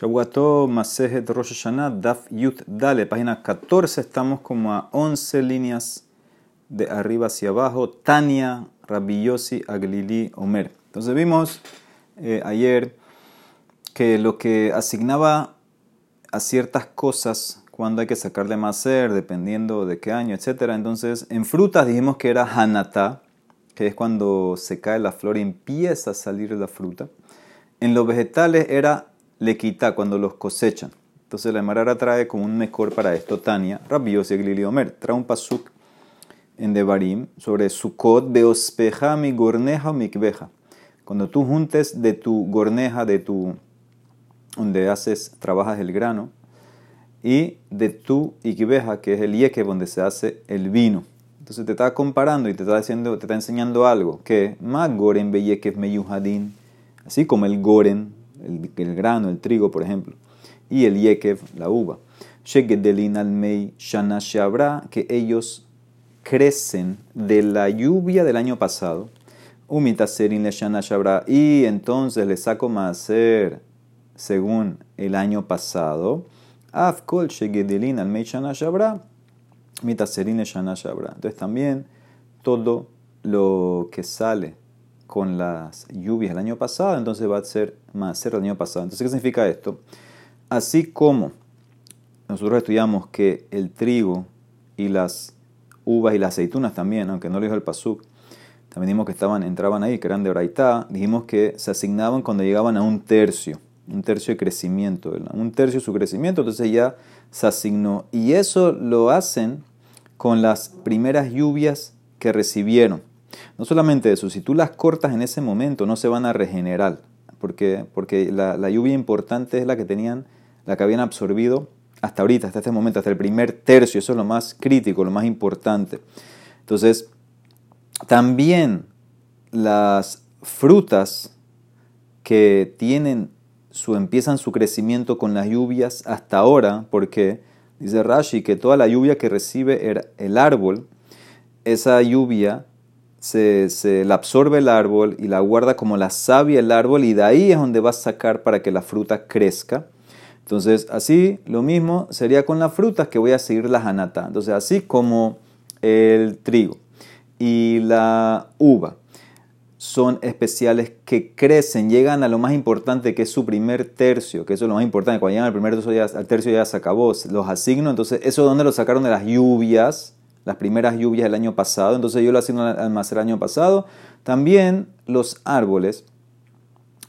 Shabuato Masejet Rosh Hashanah Daf Yut Dale, página 14, estamos como a 11 líneas de arriba hacia abajo. Tania, Rabbi Yossi, Aglili, Omer. Entonces vimos eh, ayer que lo que asignaba a ciertas cosas cuando hay que sacarle maser, dependiendo de qué año, etc. Entonces en frutas dijimos que era Hanatá, que es cuando se cae la flor y empieza a salir la fruta. En los vegetales era le quita cuando los cosechan. Entonces la Marara trae como un mejor para esto, Tania, Rabbios y Gliliomer. Trae un pasuk en Devarim sobre Sukkot, Beospeja, mi gorneja o mikbeja. Cuando tú juntes de tu gorneja, de tu, donde haces, trabajas el grano, y de tu ikbeja, que es el yeque donde se hace el vino. Entonces te está comparando y te está, diciendo, te está enseñando algo, que más goren meyuhadin, así como el goren, el, grano, el trigo, por ejemplo, y el yekev, la uva. Shegedelin almei shana shabra, que ellos crecen de la lluvia del año pasado. Umitaserin le shana y entonces le saco maser según el año pasado. Afkol shegedelin almei shana shabra, mitaserin le shana. Entonces también todo lo que sale con las lluvias del año pasado, entonces va a ser más el año pasado. Entonces, ¿qué significa esto? Así como nosotros estudiamos que el trigo y las uvas y las aceitunas también, aunque no lo dijo el Pasuk, también dijimos que estaban, entraban ahí, que eran de Braitá, dijimos que se asignaban cuando llegaban a un tercio, un tercio de crecimiento, un tercio de su crecimiento, entonces ya se asignó. Y eso lo hacen con las primeras lluvias que recibieron. No solamente eso, si tú las cortas en ese momento, no se van a regenerar, porque, porque la, la, lluvia importante es la que tenían, la que habían absorbido hasta ahorita, hasta este momento, hasta el primer tercio, eso es lo más crítico, lo más importante. Entonces, también las frutas que tienen su, empiezan su crecimiento con las lluvias hasta ahora, porque dice Rashi que toda la lluvia que recibe el árbol, esa lluvia se, la absorbe el árbol y la guarda como la savia el árbol y de ahí es donde va a sacar para que la fruta crezca. Entonces, así lo mismo sería con las frutas que voy a seguir la janata. Entonces, así como el trigo y la uva son especiales que crecen, llegan a lo más importante que es su primer tercio, que eso es lo más importante. Cuando llegan al primer tercio ya, al tercio ya se acabó, los asigno. Entonces, eso donde lo sacaron de las lluvias las primeras lluvias del año pasado, entonces yo lo hacía al el año pasado. También los árboles,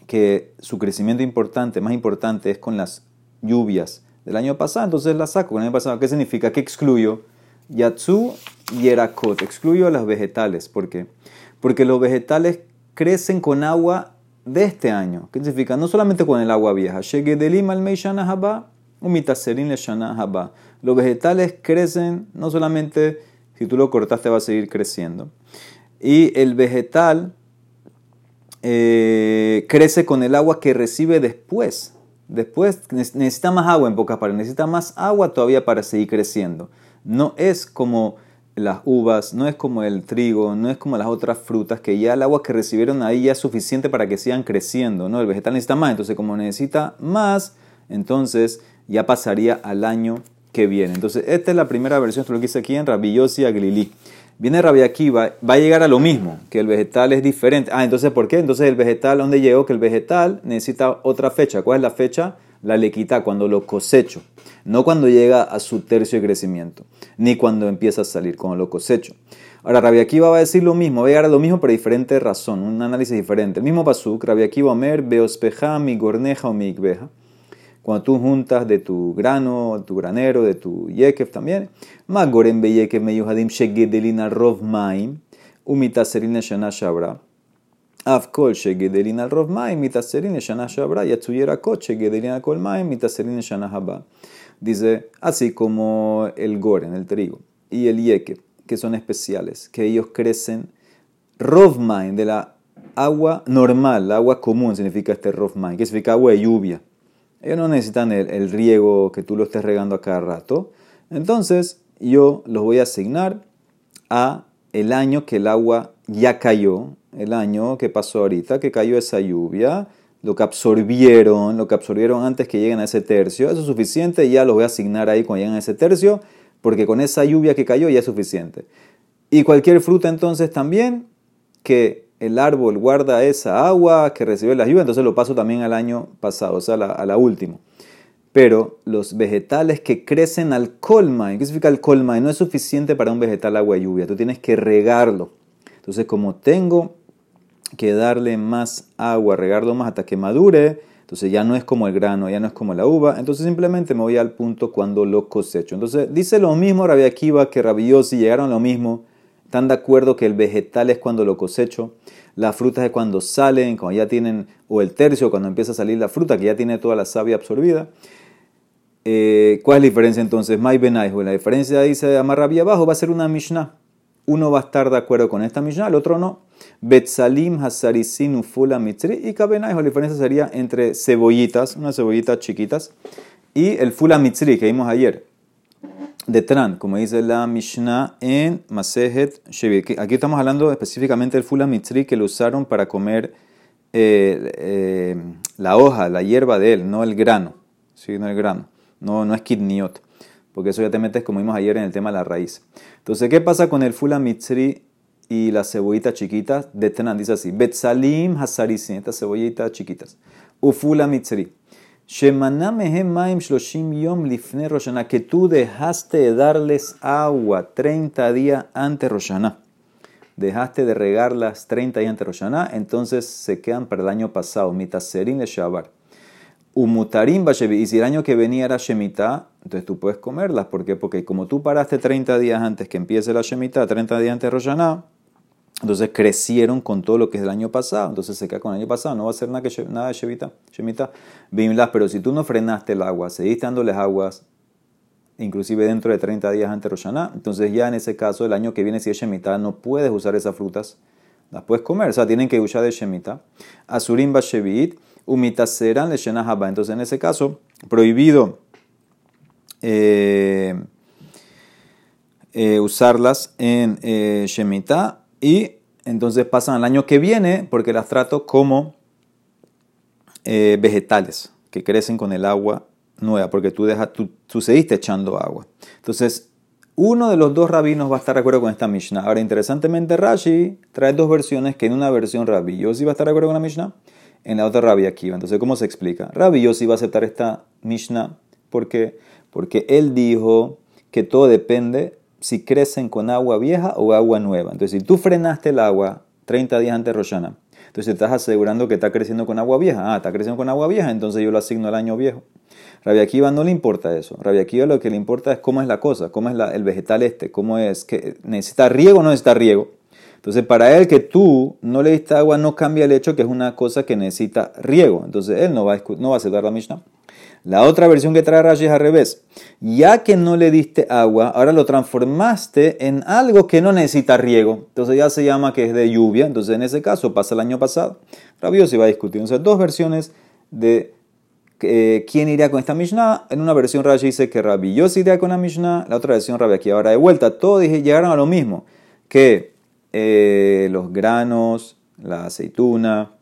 que su crecimiento importante, más importante es con las lluvias del año pasado, entonces las saco el año pasado. ¿Qué significa? Que excluyo Yatsu y Erakot, excluyo las vegetales. ¿Por qué? Porque los vegetales crecen con agua de este año. ¿Qué significa? No solamente con el agua vieja. Los vegetales crecen, no solamente si tú lo cortaste va a seguir creciendo. Y el vegetal eh, crece con el agua que recibe después. Después necesita más agua en pocas palabras, necesita más agua todavía para seguir creciendo. No es como las uvas, no es como el trigo, no es como las otras frutas, que ya el agua que recibieron ahí ya es suficiente para que sigan creciendo. ¿no? El vegetal necesita más, entonces como necesita más, entonces ya pasaría al año que viene. Entonces, esta es la primera versión, esto lo que dice aquí en Rabbi Aglili. Viene Rabbi Akiva, va a llegar a lo mismo, que el vegetal es diferente. Ah, entonces, ¿por qué? Entonces, el vegetal, ¿dónde llegó? Que el vegetal necesita otra fecha. ¿Cuál es la fecha? La lequita, cuando lo cosecho. No cuando llega a su tercio de crecimiento, ni cuando empieza a salir, cuando lo cosecho. Ahora, Rabbi Akiva va a decir lo mismo, va a llegar a lo mismo, pero diferente razón, un análisis diferente. El mismo pasuk, Rabbi Akiva Omer, Beospeja, mi gorneja o mi cuando tú juntas de tu grano, tu granero, de tu yekev también, Magoren be yekev meyuhadim shegedelina rov maim, umitaserina shana shabra. Afkol shegedelina rov maim, mitaserina shana shabra, yatsuyera kot shegedelina kol maim, mitaserina shana haba. Dice, así como el goren, el trigo, y el yekev, que son especiales, que ellos crecen rov maim, de la agua normal, agua común significa este rov maim, que significa agua de lluvia ellos no necesitan el, riego que tú lo estés regando a cada rato. Entonces yo los voy a asignar a el año que el agua ya cayó, el año que pasó ahorita, que cayó esa lluvia. lo que absorbieron, lo que absorbieron antes que lleguen a ese tercio, eso es suficiente, ya los voy a asignar ahí cuando lleguen a ese tercio, porque con esa lluvia que cayó ya es suficiente. Y cualquier fruta entonces también, que el árbol guarda esa agua que recibe la lluvia, entonces lo paso también al año pasado, o sea, a la, última. Pero los vegetales que crecen al colma, ¿qué significa el colma? No es suficiente para un vegetal agua y lluvia, tú tienes que regarlo. Entonces, como tengo que darle más agua, regarlo más hasta que madure, entonces ya no es como el grano, ya no es como la uva, entonces simplemente me voy al punto cuando lo cosecho. Entonces dice lo mismo Rabbi Akiva que Rabbi si llegaron a lo mismo, están de acuerdo que el vegetal es cuando lo cosecho, las frutas es cuando salen, cuando ya tienen, o el tercio, cuando empieza a salir la fruta, que ya tiene toda la savia absorbida. Eh, ¿Cuál es la diferencia entonces? Mai Benaihu. La diferencia dice Rabbi abajo va a ser una Mishnah. Uno va a estar de acuerdo con esta Mishnah, el otro no. Betsalim, Hasarisin, Ufula, Mitri y Kabenaihu. La diferencia sería entre cebollitas, unas cebollitas chiquitas, y el Fula Mitzri que vimos ayer de Tran, como dice la Mishnah en Masejet Shevit. Aquí estamos hablando específicamente del Fula Mitzri que lo usaron para comer eh, eh, la hoja, la hierba de él, no el grano. ¿sí? No el grano, no, no es kidniot, porque eso ya te metes, como vimos ayer, en el tema de la raíz. Entonces, ¿qué pasa con el Fula Mitzri y las cebollitas chiquitas? De Tran dice así: Betsalim Hasarisin, estas cebollitas chiquitas. Ufula Mitzri que tú dejaste de darles agua 30 días antes Roshaná. Dejaste de regarlas 30 días antes Roshaná, entonces se quedan para el año pasado, mitaserin le shabar. Umutarim y si el año que venía era Shemitah, entonces tú puedes comerlas. ¿Por qué? Porque como tú paraste 30 días antes que empiece la Shemitah, 30 días antes de Roshaná, entonces crecieron con todo lo que es del año pasado. Entonces se queda con el año pasado. No va a ser nada, que, nada de Shemitah. Pero si tú no frenaste el agua, seguiste dándoles aguas, inclusive dentro de 30 días antes de Roshaná, entonces ya en ese caso, el año que viene, si es Shemitah, no puedes usar esas frutas. Las puedes comer. O sea, tienen que usar de Shemitah. Azurim Bashevit, Umitaseran le Entonces en ese caso, prohibido. Eh, eh, usarlas en eh, Shemitah y entonces pasan al año que viene porque las trato como eh, vegetales que crecen con el agua nueva, porque tú, dejas, tú, tú, seguiste echando agua. Entonces, uno de los dos rabinos va a estar de acuerdo con esta Mishnah. Ahora, interesantemente, Rashi trae dos versiones, que en una versión Rabbi Yossi va a estar de acuerdo con la Mishnah, en la otra Rabbi Akiva. Entonces, ¿cómo se explica? Rabbi Yossi va a aceptar esta Mishnah porque, porque él dijo que todo depende si crecen con agua vieja o agua nueva. Entonces, si tú frenaste el agua 30 días antes de Roshana, entonces estás asegurando que está creciendo con agua vieja. Ah, está creciendo con agua vieja, entonces yo lo asigno al año viejo. Rabia Akiva no le importa eso. Rabia Akiva lo que le importa es cómo es la cosa, cómo es el vegetal este, cómo es, que necesita riego o no necesita riego. Entonces, para él que tú no le diste agua no cambia el hecho que es una cosa que necesita riego. Entonces, él no va a, no va a aceptar la Mishnah. La otra versión que trae Rashi es al revés. Ya que no le diste agua, ahora lo transformaste en algo que no necesita riego. Entonces ya se llama que es de lluvia. Entonces en ese caso pasa el año pasado. Rabio se va a discutir. Entonces dos versiones de eh, quién iría con esta Mishnah. En una versión Rashi dice que Rabbi iría con la Mishnah. La otra versión Rabbi aquí ahora de vuelta. Todos llegaron a lo mismo. Que eh, los granos, la aceituna,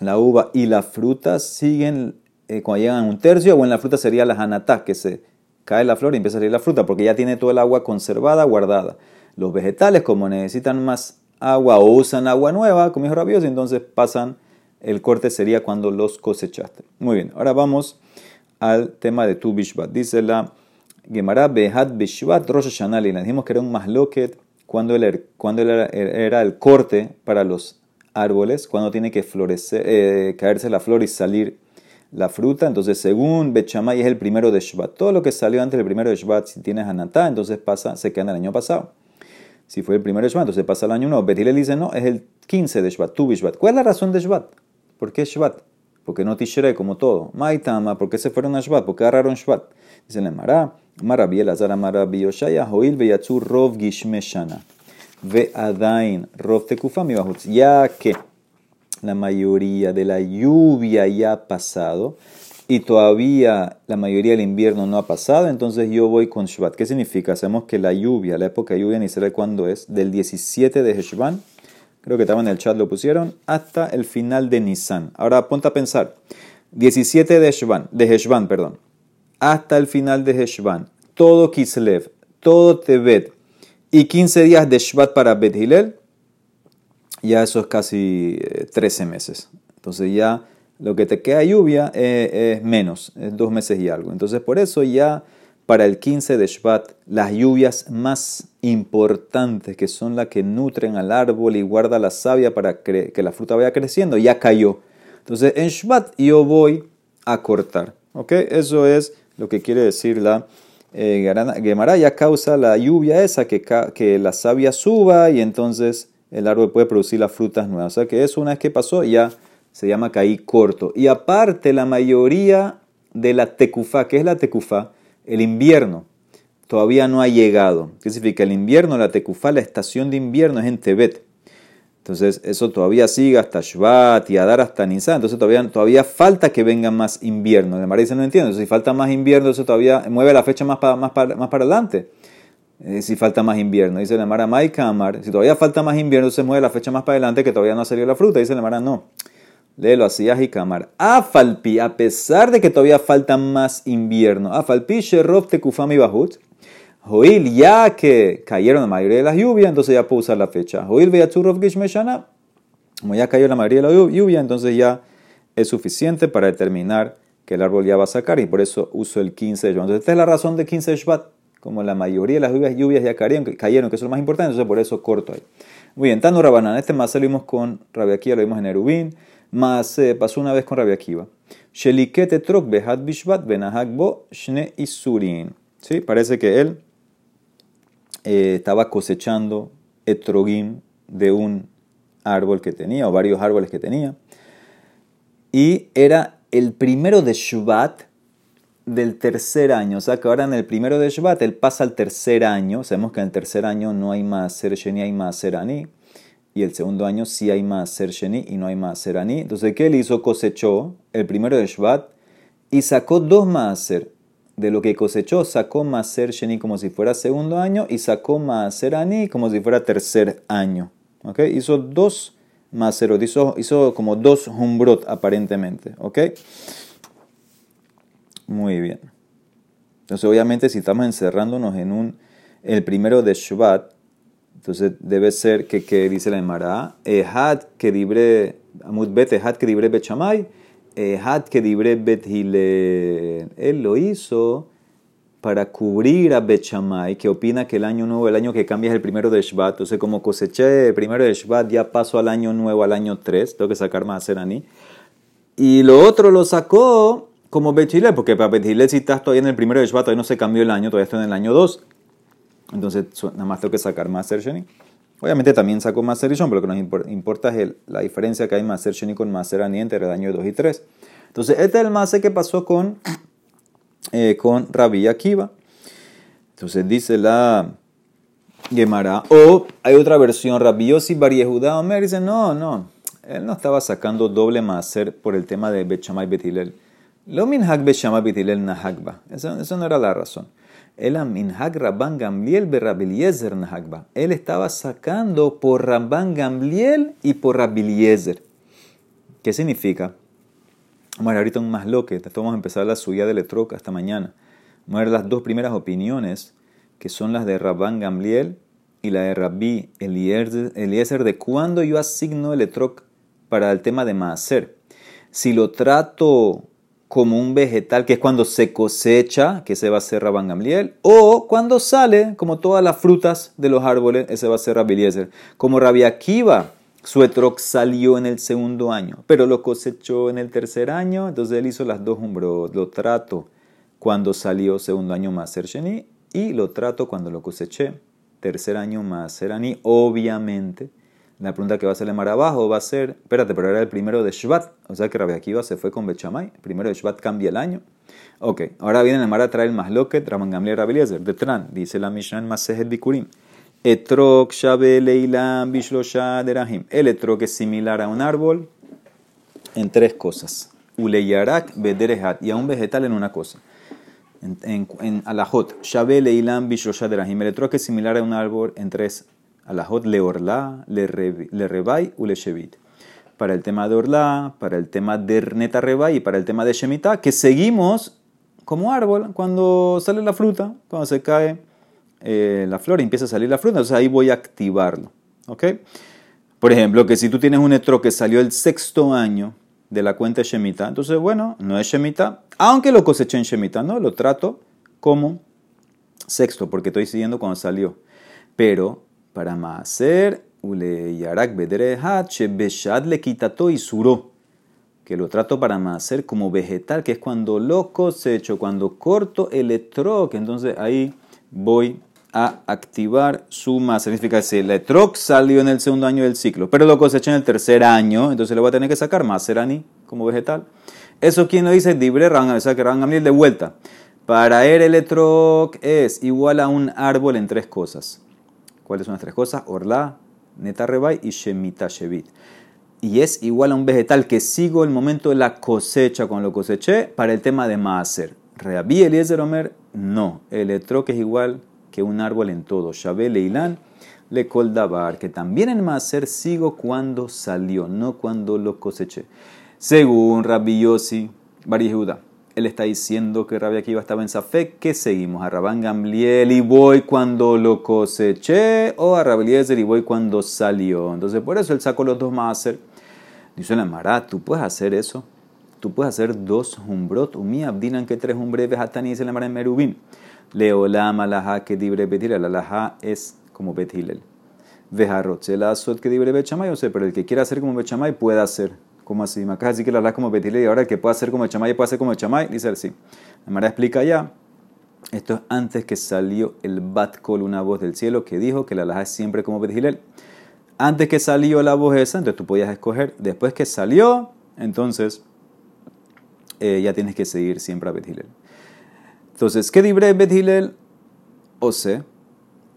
la uva y las frutas siguen eh, cuando llegan a un tercio, o en la fruta sería la janatá, que se cae la flor y empieza a salir la fruta, porque ya tiene todo el agua conservada, guardada. Los vegetales, como necesitan más agua o usan agua nueva, como dijo Rabios, entonces pasan, el corte sería cuando los cosechaste. Muy bien, ahora vamos al tema de tu bishvat. Dice la Gemara Behat Bishvat Rosh Hashanah. Le dijimos que era un masloket cuando, el, cuando era, era, el corte para los árboles, cuando tiene que florecer, eh, caerse la flor y salir la fruta. Entonces, según Bechamay es el primero de Shvat. Todo lo que salió antes del primero de Shvat, si tienes Anatá, entonces pasa, se queda en el año pasado. Si fue el primero de Shvat, entonces pasa el año nuevo. Betilel dice, no, es el 15 de Shvat, tu Shvat. ¿Cuál es la razón de Shvat? ¿Por qué Shvat? Porque no Tishrei como todo. Maitama, ¿por qué se fueron a Shvat? ¿Por qué agarraron Shvat? Dice le Mará, Marabiel, Azara, Marabioshaya, Hoil, Beyatsu, Rov, Gishmeshana. Ve Adain, Rov, Tekufami, Ya que la mayoría de la lluvia ya ha pasado y todavía la mayoría del invierno no ha pasado, entonces yo voy con Shvat. ¿Qué significa? Sabemos que la lluvia, la época de lluvia en Israel, ¿cuándo es? Del 17 de Heshvan, creo que estaba en el chat, lo pusieron, hasta el final de Nisan. Ahora ponte a pensar, 17 de Heshvan, de Heshvan, perdón, hasta el final de Heshvan, todo Kislev, todo Tebet y 15 días de Shvat para Bet Hillel, ya eso es casi 13 eh, meses. Entonces ya lo que te queda lluvia es, menos, es dos meses y algo. Entonces por eso ya para el 15 de Shvat, las lluvias más importantes, que son las que nutren al árbol y guarda la savia para que la fruta vaya creciendo, ya cayó. Entonces en Shvat yo voy a cortar. ¿Ok? Eso es lo que quiere decir la eh, Gemara. Ya causa la lluvia esa, que, que la savia suba y entonces el árbol puede producir las frutas nuevas. O sea que eso una vez que pasó ya se llama caí corto. Y aparte la mayoría de la tecufa, ¿qué es la tecufa? El invierno todavía no ha llegado. ¿Qué significa? El invierno, la tecufa, la estación de invierno es en Tebet. Entonces eso todavía sigue hasta Shvat y Adar hasta Nisan. Entonces todavía, todavía falta que venga más invierno. El Mar dice, no entiendo. si falta más invierno, eso todavía mueve la fecha más más para, más para adelante. Eh, si falta más invierno. Dice la Mara Kamar, si todavía falta más invierno, se mueve la fecha más para adelante que todavía no ha salido la fruta. Dice la Mara, no. Léelo así, Kamar. Afalpi, a pesar de que todavía falta más invierno. Afalpi, Sherov Tekufami Bahut. Joil, ya que cayeron la mayoría de las lluvias, entonces ya puedo usar la fecha. Joil Beyaturov Gishmeshana. Como ya cayó la mayoría de la lluvia, entonces ya es suficiente para determinar que el árbol ya va a sacar y por eso uso el 15 de. Entonces, esta es la razón de 15 de Shvat como la mayoría de las lluvias, lluvias ya cayeron, cayeron, que es lo más importante, entonces por eso corto ahí. Muy bien, Tano Rabanán, este más lo vimos con Rabia Akiva, lo vimos en Erubín, más pasó una vez con Rabia Akiva. Shelikete trok behat shne. ¿Sí? Parece que él eh, estaba cosechando etrogim de un árbol que tenía, o varios árboles que tenía, y era el primero de Shvat, del tercer año. O sea que ahora en el primero de Shvat él pasa al tercer año. Sabemos que en el tercer año no hay más ser Sheni, hay más ser Ani. Y el segundo año sí hay más ser Sheni y no hay más ser Ani. Entonces, ¿qué él hizo? Cosechó el primero de Shvat y sacó dos ser De lo que cosechó, sacó más ser Sheni como si fuera segundo año y sacó más ser Ani como si fuera tercer año. ¿Ok? Hizo dos Maserot, hizo, hizo como dos Humbrot aparentemente. ¿Ok? Muy bien. Entonces, obviamente, si estamos encerrándonos en un el primero de Shvat, entonces debe ser que, que dice la Emara, Ehad que dibre, Amud Bet, que dibre Bet Shamay, Ehad que dibre Bet Él lo hizo para cubrir a Bet Shamay, que opina que el año nuevo, el año que cambia es el primero de Shvat. Entonces, como coseché el primero de Shvat, ya paso al año nuevo, al año 3, tengo que sacar más Serani. Y lo otro lo sacó como Bechile, porque para Bechile si estás todavía en el primero de Shvat, todavía no se cambió el año, todavía estoy en el año 2. Entonces, nada más tengo que sacar Maser Sheni. Obviamente también saco Maser Rishon, pero lo que nos importa es la diferencia que hay Maser Sheni con Maser Ani entre el año 2 y 3. Entonces, este es el Maser que pasó con, eh, con Rabbi Akiva. Entonces, dice la Gemara. O hay otra versión, Rabbi Yossi Bar Omer dice, no, no, él no estaba sacando doble Maser por el tema de Bechamay Betilel. Lo minhag beshama bitilel nahagba. Eso, no era la razón. El minhag Rabban Gamliel berabiliezer nahagba. Él estaba sacando por Rabban Gamliel y por Rabiliezer. ¿Qué significa? Vamos a ver ahorita un más loque. Vamos a empezar la suya de Letroca hasta mañana. Vamos a ver las dos primeras opiniones, que son las de Rabban Gamliel y la de Rabbi Eliezer, de cuándo yo asigno el Letroc para el tema de Maaser. Si lo trato como un vegetal, que es cuando se cosecha, que ese va a ser Rabban Gamliel, o cuando sale, como todas las frutas de los árboles, ese va a ser Rabbi Eliezer. Como Rabbi Akiva, su salió en el segundo año, pero lo cosechó en el tercer año, entonces él hizo las dos umbros, lo trato cuando salió segundo año más Sheni, y lo trato cuando lo coseché, tercer año más Serani, obviamente la pregunta que va a salir más abajo va a ser, espérate, pero era el primero de Shvat, o sea que Rabbi Akiva se fue con Bechamay, el primero de Shvat cambia el año. Ok, ahora viene el Mara a traer el Masloket, Raman Gamliel Rabbi Eliezer, de Tran, dice la Mishnah en Masejet Bikurim. Etrok Shabe Leilam Bishlosha Derahim. El etrok es similar a un árbol en tres cosas. Uleyarak Bederehat, y a un vegetal en una cosa. En, en, en Alajot, Shabe Leilam Bishlosha Derahim. El etrok es similar a un árbol en tres Alajot le orla, le, rebay u le shevit. Para el tema de orla, para el tema de neta rebay y para el tema de shemita, que seguimos como árbol cuando sale la fruta, cuando se cae eh, la flor y empieza a salir la fruta. Entonces ahí voy a activarlo. ¿Ok? Por ejemplo, que si tú tienes un etro que salió el sexto año de la cuenta Shemitah, entonces, bueno, no es Shemitah, aunque lo coseché en Shemitah, ¿no? Lo trato como sexto, porque estoy siguiendo cuando salió. Pero, para Maaser, Ule Yarak Beshad le quitato y suró, que lo trato para Maaser como vegetal, que es cuando lo cosecho, cuando corto el etro, que entonces ahí voy a activar su masa. Significa que el etroc salió en el segundo año del ciclo, pero lo coseché en el tercer año, entonces le voy a tener que sacar más serani como vegetal. Eso quien lo dice, Dibre Rang, o sea que Rang de vuelta. Para él el es igual a un árbol en tres cosas. ¿Cuáles son las tres cosas? Orla, Neta Rebay y Shemita Shevit. Y es igual a un vegetal que sigo el momento de la cosecha cuando lo coseché para el tema de Maaser. Reabí Eliezer Omer, no. El etroc es igual que un árbol en todo. Shabé Leilán le que también en Maser sigo cuando salió, no cuando lo coseché. Según Rabbi Yossi, Bari él está diciendo que Rabbi Akiva estaba en Safek, que seguimos a Rabban Gamliel y voy cuando lo coseché, o a Rabbi y voy cuando salió. Entonces, por eso él sacó los dos Maser. Dice la Mara, tú puedes hacer eso. Tú puedes hacer dos humbrot, umi abdinan que tres umbreves hatani dice la Mara en Merubín. Leolam alaha que dibre betilel. Alaha es como betilel. Vejarroche la azot que dibre bechamay. O sea, pero el que quiera hacer como bechamay puede hacer. Como así? Acá así que la como betilel y ahora el que puede hacer como bechamay puede hacer como bechamay. Dice así. La explica ya. Esto es antes que salió el bat kol, una voz del cielo, que dijo que la alaha es siempre como betilel. Antes que salió la voz esa, entonces tú podías escoger. Después que salió, entonces eh, ya tienes que seguir siempre a Bethilel. Entonces, ¿qué dibre Bet O Ose,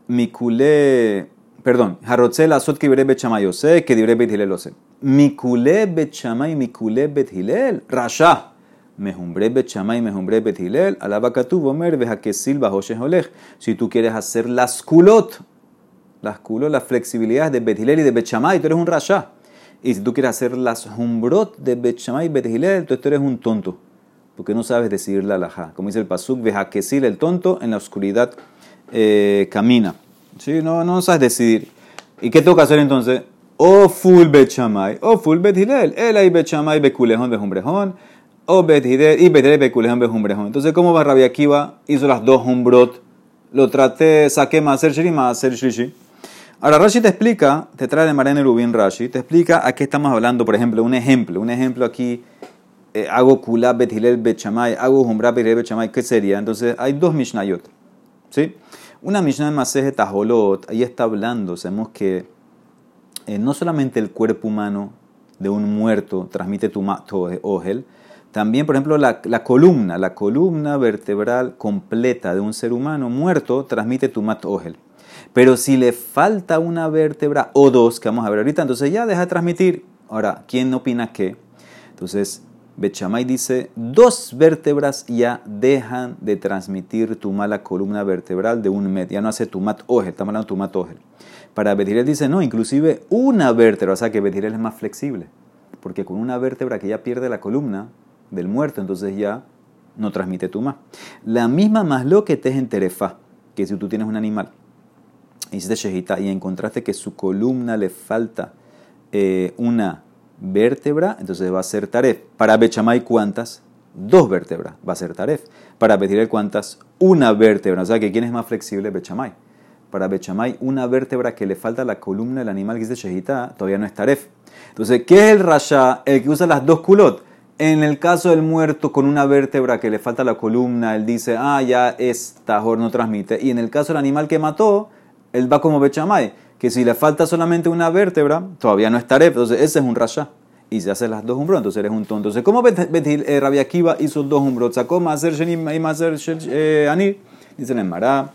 Mikule, perdón, Harotzel Asot que dibre Bet Shamay Ose, que dibre Bet Hilel Ose. Mikule Bet Shamay, Mikule Bet Hilel, Rasha. Mejumbre Bet Shamay, Mejumbre Bet Hilel, Alabakatu Bomer, Bejakesil Bahoshe Olej. Si tú quieres hacer las culot, las culot, las flexibilidades de Bet y de Bet Shamay, tú eres un Rasha. Y si tú quieres hacer las humbrot de Bet Shamay y Bet Hilel, tú eres un tonto porque no sabes decidir la alajá. Como dice el pasuk, vejaquesil el tonto en la oscuridad eh, camina. ¿Sí? No, no sabes decidir. ¿Y qué tengo que hacer entonces? O full bet shamay, o full bet hilel. El hay bet shamay beculejón bejumbrejón, o bet hilel y bet hilel beculejón bejumbrejón. Entonces, ¿cómo va Rabbi Akiva? Hizo las dos humbrot. Lo traté, saqué más hacer shiri, más hacer shlishi. Ahora Rashi te explica, te trae de Marene Rubin Rashi, te explica a qué estamos hablando, por ejemplo, un ejemplo, un ejemplo aquí eh, hago kulab bet bechamay, hago humra bet bechamay, ¿qué sería? Entonces hay dos mishnayot. ¿sí? Una mishnah de Maseje Tajolot, ahí está hablando, sabemos que eh, no solamente el cuerpo humano de un muerto transmite tu ogel, también, por ejemplo, la, columna, la columna vertebral completa de un ser humano muerto transmite tu ogel. Pero si le falta una vértebra o dos, que vamos a ver ahorita, entonces ya deja de transmitir. Ahora, ¿quién opina qué? Entonces, Bechamay dice, dos vértebras ya dejan de transmitir tu mala columna vertebral de un met. Ya no hace tu mat ogel, estamos hablando de tu mat ogel. Para Betirel dice, no, inclusive una vértebra, o sea que Betirel es más flexible. Porque con una vértebra que ya pierde la columna del muerto, entonces ya no transmite tu ma. La misma más lo que te es en terefa, que si tú tienes un animal, hiciste shejita y encontraste que su columna le falta eh, una vértebra, entonces va a ser taref. Para Bechamay, ¿cuántas? Dos vértebras, va a ser taref. Para Betirel, ¿cuántas? Una vértebra. O sea, que ¿quién es más flexible? Bechamay. Para Bechamay, una vértebra que le falta a la columna del animal que dice Shehita, todavía no es taref. Entonces, ¿qué es el rasha? El que usa las dos culot. En el caso del muerto con una vértebra que le falta la columna, él dice, ah, ya es tajor, no transmite. Y en el caso del animal que mató, él va como Bechamay que si le falta solamente una vértebra, todavía no es taref, entonces ese es un rasha. Y se hace las dos umbrot, entonces eres un tonto. Entonces, ¿cómo eh, Rabia Akiva hizo dos umbrot? Sacó Maser Shenim y Maser eh, Anir. Dicen en Mará,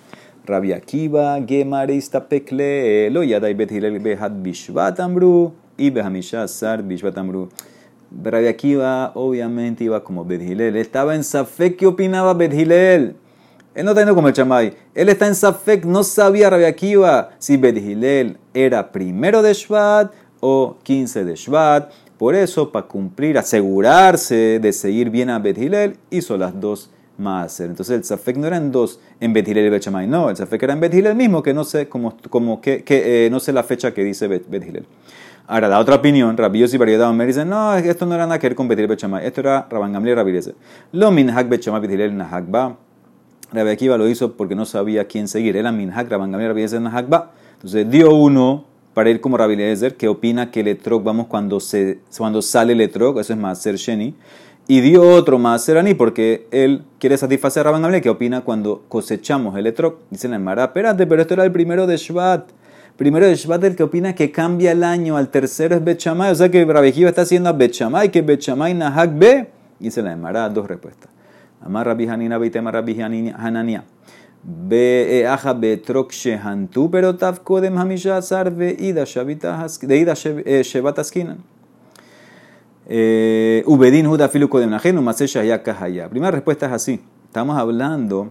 Rabia Akiva, Gemarista Pekle, lo yadai Betil Behat Bishvat Amru y Behamisha Sar Bishvat Amru. Rabia Akiva obviamente iba como Bethilel. Estaba en Safek, ¿qué opinaba Bethilel? Él no está yendo como el chamay. Él está en Safek, no sabía Rabbi Akiva si Bet era primero de Shvat o 15 de Shvat. Por eso, para cumplir, asegurarse de seguir bien a Bet hizo las dos Maaser. Entonces el Safek no eran dos en Bet y Bet no, el Safek era en Bet mismo, que no sé, como, como que, que eh, no sé la fecha que dice Bet, Ahora, la otra opinión, Rabbios y Variedad me dicen, no, esto no era nada que ver con Bet Hillel esto era Rabban Gamliel Rabbi Lo minhag Bet Shamay Bet Hillel Nahag Ba. Rabbi Akiva lo hizo porque no sabía quién seguir. Era minhag Rabban Gamliel Rabbi Nahag Ba. Entonces dio uno para ir como Rabbi Eliezer, que opina que el etrog, vamos, cuando, se, cuando sale el etrog, eso es más ser Sheni y dio otro más Serani porque él quiere satisfacer a Rabban Gamliel que opina cuando cosechamos el etrog. Dice la Emara, espérate, pero esto era el primero de Shvat. Primero de Shvat el que opina que cambia el año, al tercero es Bechamay, o sea que Rabejiva está haciendo a Bechamay, que Bechamay Nahak B. Dice la Emara, dos respuestas. Amar Rabbi Hanina, Beitema Rabbi Hanania. Aja betrok shehantu, pero tafko de hamisha azar de ida shevat askinan. Eh, Ubedin Huda Filuko de Najenu, ya Kahaya. Primera respuesta es así. Estamos hablando.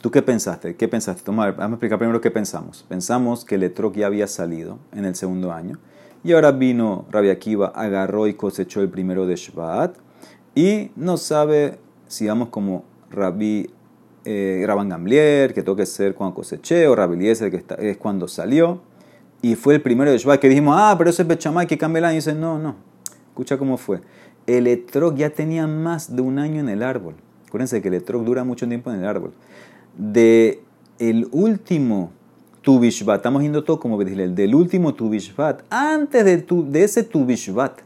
¿Tú qué pensaste? ¿Qué pensaste? Toma, vamos a explicar primero qué pensamos. Pensamos que el Etrog ya había salido en el segundo año. Y ahora vino Rabbi Akiva, agarró y cosechó el primero de Shvat. Y no sabe si vamos como Rabbi eh, Rabban Gamlier, que tengo que ser cuando coseché, o Rabbi Eliezer, que es cuando salió. Y fue el primero de Shvat que dijimos, ah, pero ese es Bechamay que cambia el año. Y dice, no, no, Escucha cómo fue. El etrog ya tenía más de un año en el árbol. Acuérdense que el etrog dura mucho tiempo en el árbol. De el último Tubishvat, estamos yendo todo como el del último Tubishvat, antes de, de ese Tubishvat,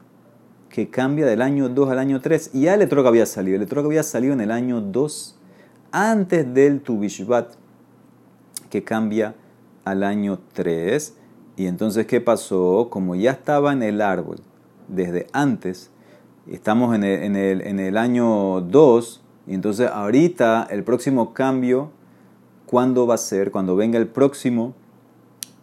que cambia del año 2 al año 3, ya el etrog había salido. El etrog había salido en el año 2, antes del Tubishvat, que cambia al año 3. Y entonces, ¿qué pasó? Como ya estaba en el árbol, desde antes. Estamos en el, en el, en el año 2 y entonces ahorita el próximo cambio, ¿cuándo va a ser? Cuando venga el próximo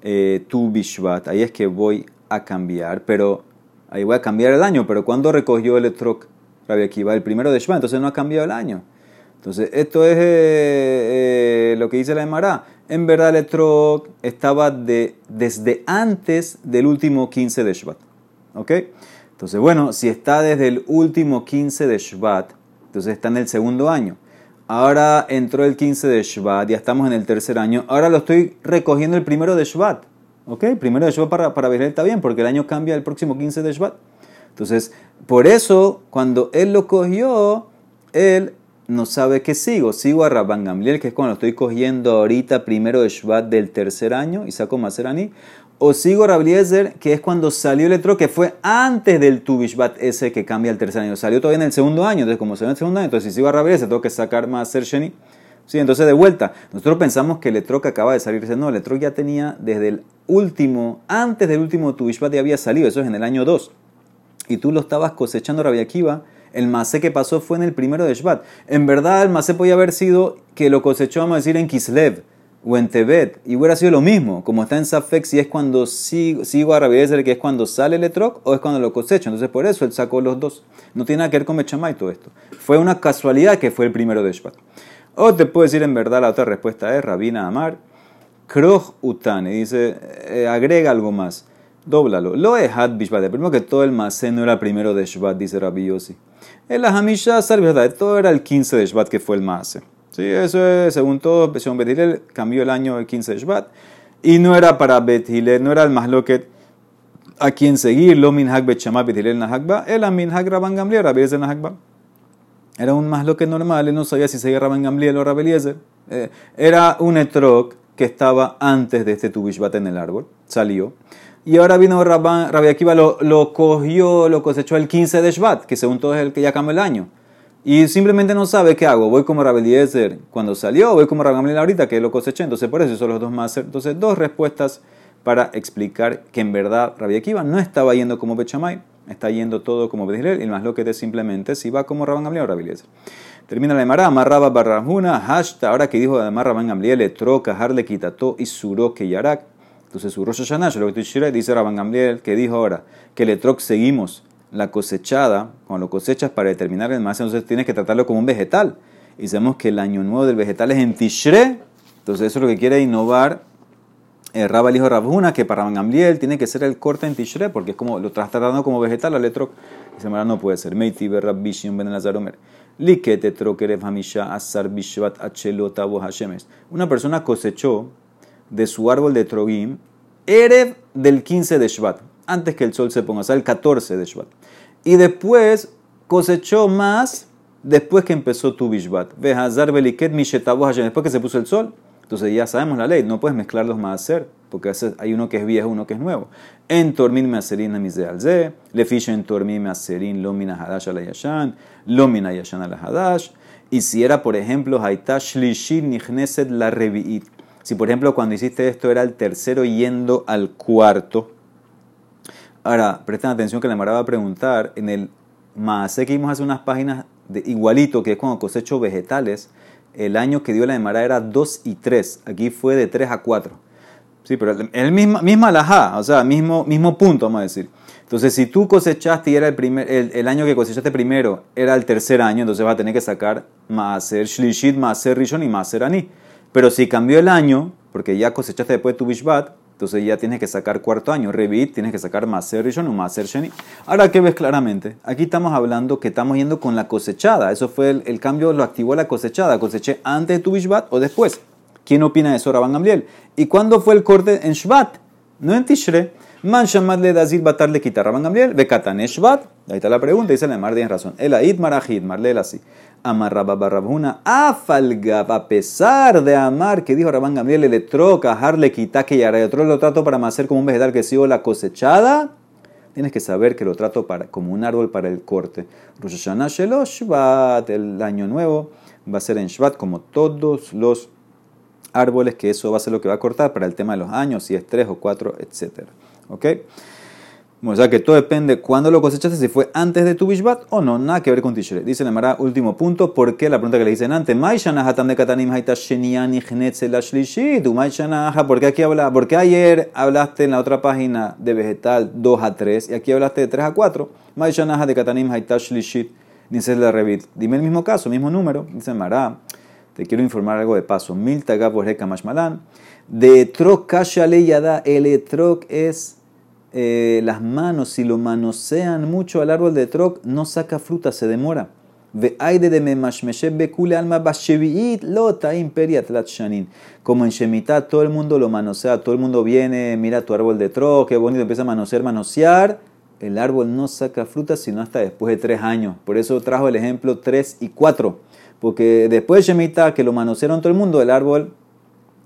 eh, Tu Bishvat, ahí es que voy a cambiar, pero ahí voy a cambiar el año, pero ¿cuándo recogió el Etrok Rabbi Akiva? El primero de Shvat, entonces no ha cambiado el año. Entonces, esto es eh, eh, lo que dice la Emara. En verdad, el Etrok estaba de, desde antes del último 15 de Shvat. ¿Ok? Entonces, bueno, si está desde el último 15 de Shvat, entonces está en el segundo año. Ahora entró el 15 de Shvat, ya estamos en el tercer año. Ahora lo estoy recogiendo el primero de Shvat. ¿Ok? Primero de Shvat para, para está bien, porque el año cambia el próximo 15 de Shvat. Entonces, por eso, cuando él lo cogió, él no sabe qué sigo. Sigo a Rabban Gamliel, que es cuando lo estoy cogiendo ahorita primero de Shvat del tercer año, y saco Maserani o sigo Rabliezer, que es cuando salió el electro, que fue antes del Tubishbat ese que cambia el tercer año. Salió todavía en el segundo año, entonces como salió en el segundo año, entonces si sigo a Rabliezer, tengo que sacar más Sheni. Sí, entonces de vuelta, nosotros pensamos que el que acaba de salir, no, el electro ya tenía desde el último, antes del último Tubishbat ya había salido, eso es en el año 2. Y tú lo estabas cosechando Rabbi Akiva, el macé que pasó fue en el primero de Shvat. En verdad, el macé podía haber sido que lo cosechó, vamos a decir, en Kislev o en Tebet, y hubiera sido lo mismo, como está en Safek, si es cuando sigo, sigo a Rabbi que es cuando sale el etrog o es cuando lo cosecho. Entonces, por eso él sacó los dos. No tiene nada que ver con Mechamay todo esto. Fue una casualidad que fue el primero de Shvat. O te puedo decir en verdad, la otra respuesta es Rabina Amar, Kroj Utane, dice, eh, agrega algo más. Dóblalo. Lo es Had Bishvat. Primero que todo el Masé no era primero de Shvat, dice Rabbi Yossi. El Hamisha todo era el 15 de Shvat que fue el Masé. Sí, eso es, según todo, según Bet cambió el año el 15 de Shvat. Y no era para Bet no era el Mahloket a quien seguir, lo minhag Bet Shammah Bet Hillel Nahagba, el minhag Rabban Gamliel, Nahagba. Era un Mahloket normal, él no sabía si seguía Rabban Gamliel o Rabbi eh, era un etrog que estaba antes de este Tubishvat en el árbol, salió. Y ahora vino Rabbi Akiva, lo, lo, cogió, lo cosechó el 15 de Shvat, que según todo es el que ya cambió el año y simplemente no sabe qué hago. Voy como Rabeliezer cuando salió, voy como Ragamliel ahorita que lo coseché. Entonces, por eso son los dos más. Entonces, dos respuestas para explicar que en verdad Rabbi Akiva no estaba yendo como Bechamay, está yendo todo como Bedilel, y más lo que es simplemente si va como Rabban Gamliel o Rabeliezer. Termina la Emara, amarraba barrajuna, ahora que dijo además Rabban Gamliel, le troca, harle quitato y suró que yarak. Entonces, su Rosh Hashanah, lo que dice Rabban Gamliel, que dijo ahora, que le troc seguimos la cosechada, cuando lo cosechas para determinar el más, entonces tienes que tratarlo como un vegetal. y sabemos que el año nuevo del vegetal es en Tishre, entonces eso es lo que quiere innovar eh, Rabba el hijo Rabjuna, que para Gamliel tiene que ser el corte en Tishre, porque es como lo estás tratando como vegetal, la letra dice no puede ser. Meiti ben. Likete trokerev hamisha asar bishvat. Una persona cosechó de su árbol de Trogim Erev del 15 de Shvat, antes que el sol se ponga, o sea, el 14 de Shvat. Y después cosechó más después que empezó tu Bishvat. Después que se puso el sol. Entonces ya sabemos la ley, no puedes mezclar los maaser, porque hay uno que es viejo, uno que es nuevo. En tormin measerin alze, le ficha en tormin measerin lomina hadash la yashan, lomina yashan la hadash. Y si era, por ejemplo, haitash lishit nichneset la revi'it. Si, por ejemplo, cuando hiciste esto era el tercero yendo al cuarto. Ahora, presten atención que le va a preguntar, en el Maase que vimos hace unas páginas de igualito, que es cuando cosecho vegetales, el año que dio la demara era 2 y 3. Aquí fue de 3 a 4. Sí, pero el mismo, misma alajá, o sea, mismo, mismo punto, vamos a decir. Entonces, si tú cosechaste y era el, primer, el, año que cosechaste primero, era el tercer año, entonces vas a tener que sacar Maaser Shlishit, Maaser Rishon y Maaser Ani. Pero si cambió el año, porque ya cosechaste después de tu Bishbat, entonces ya tienes que sacar cuarto año. Revit, tienes que sacar Maser Rishon o Maser Sheni. Ahora, ¿qué ves claramente? Aquí estamos hablando que estamos yendo con la cosechada. Eso fue el, cambio, lo activó la cosechada. Coseché antes de tu Bishvat o después. ¿Quién opina de eso, Rabban Gamliel? ¿Y cuándo fue el corte? En Shvat, no en Tishre. Man shamad le dazir batar le quitar Rabban Gamliel. Bekatan Shvat. Ahí está la pregunta. Dice la Mar, tienes razón. El Aid Marajid, Marlel así. Amar Rabba afalgab, a pesar de amar, que dijo Rabban Gamliel, le troca, harle quita que ya otro lo trato para hacer como un vegetal que sigo la cosechada, tienes que saber que lo trato para, como un árbol para el corte. Rosh Hashanah Shvat, el año nuevo, va a ser en Shvat como todos los árboles, que eso va a ser lo que va a cortar para el tema de los años, si es tres o cuatro, etc. ¿Ok? O sea que todo depende cuándo lo cosechaste, si fue antes de tu Bishbat o no, nada que ver con Tishre. Dice la Mara, último punto, ¿por qué? La pregunta que le dicen antes, de Katanim ¿por qué aquí habla? ¿Por qué ayer hablaste en la otra página de vegetal 2 a 3 y aquí hablaste de 3 a 4? de Katanim dice la Revit. Dime el mismo caso, mismo número. Dice Mara, te quiero informar algo de paso. Milta Gaboreka Mashmalan. De Etrok Kashale Yada, el Etrok es eh, las manos, si lo manosean mucho al árbol de troc, no saca fruta, se demora. Como en Shemitah todo el mundo lo manosea, todo el mundo viene, mira tu árbol de troc, qué bonito, empieza a manosear, manosear. El árbol no saca fruta sino hasta después de tres años. Por eso trajo el ejemplo 3 y 4. Porque después de Shemitah, que lo manosearon todo el mundo, el árbol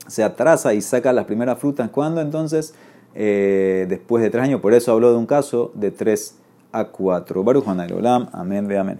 se atrasa y saca las primeras frutas. ¿Cuándo? Entonces eh, después de tres años. Por eso habló de un caso de tres a cuatro. Baruch Olam, amén, ve amén.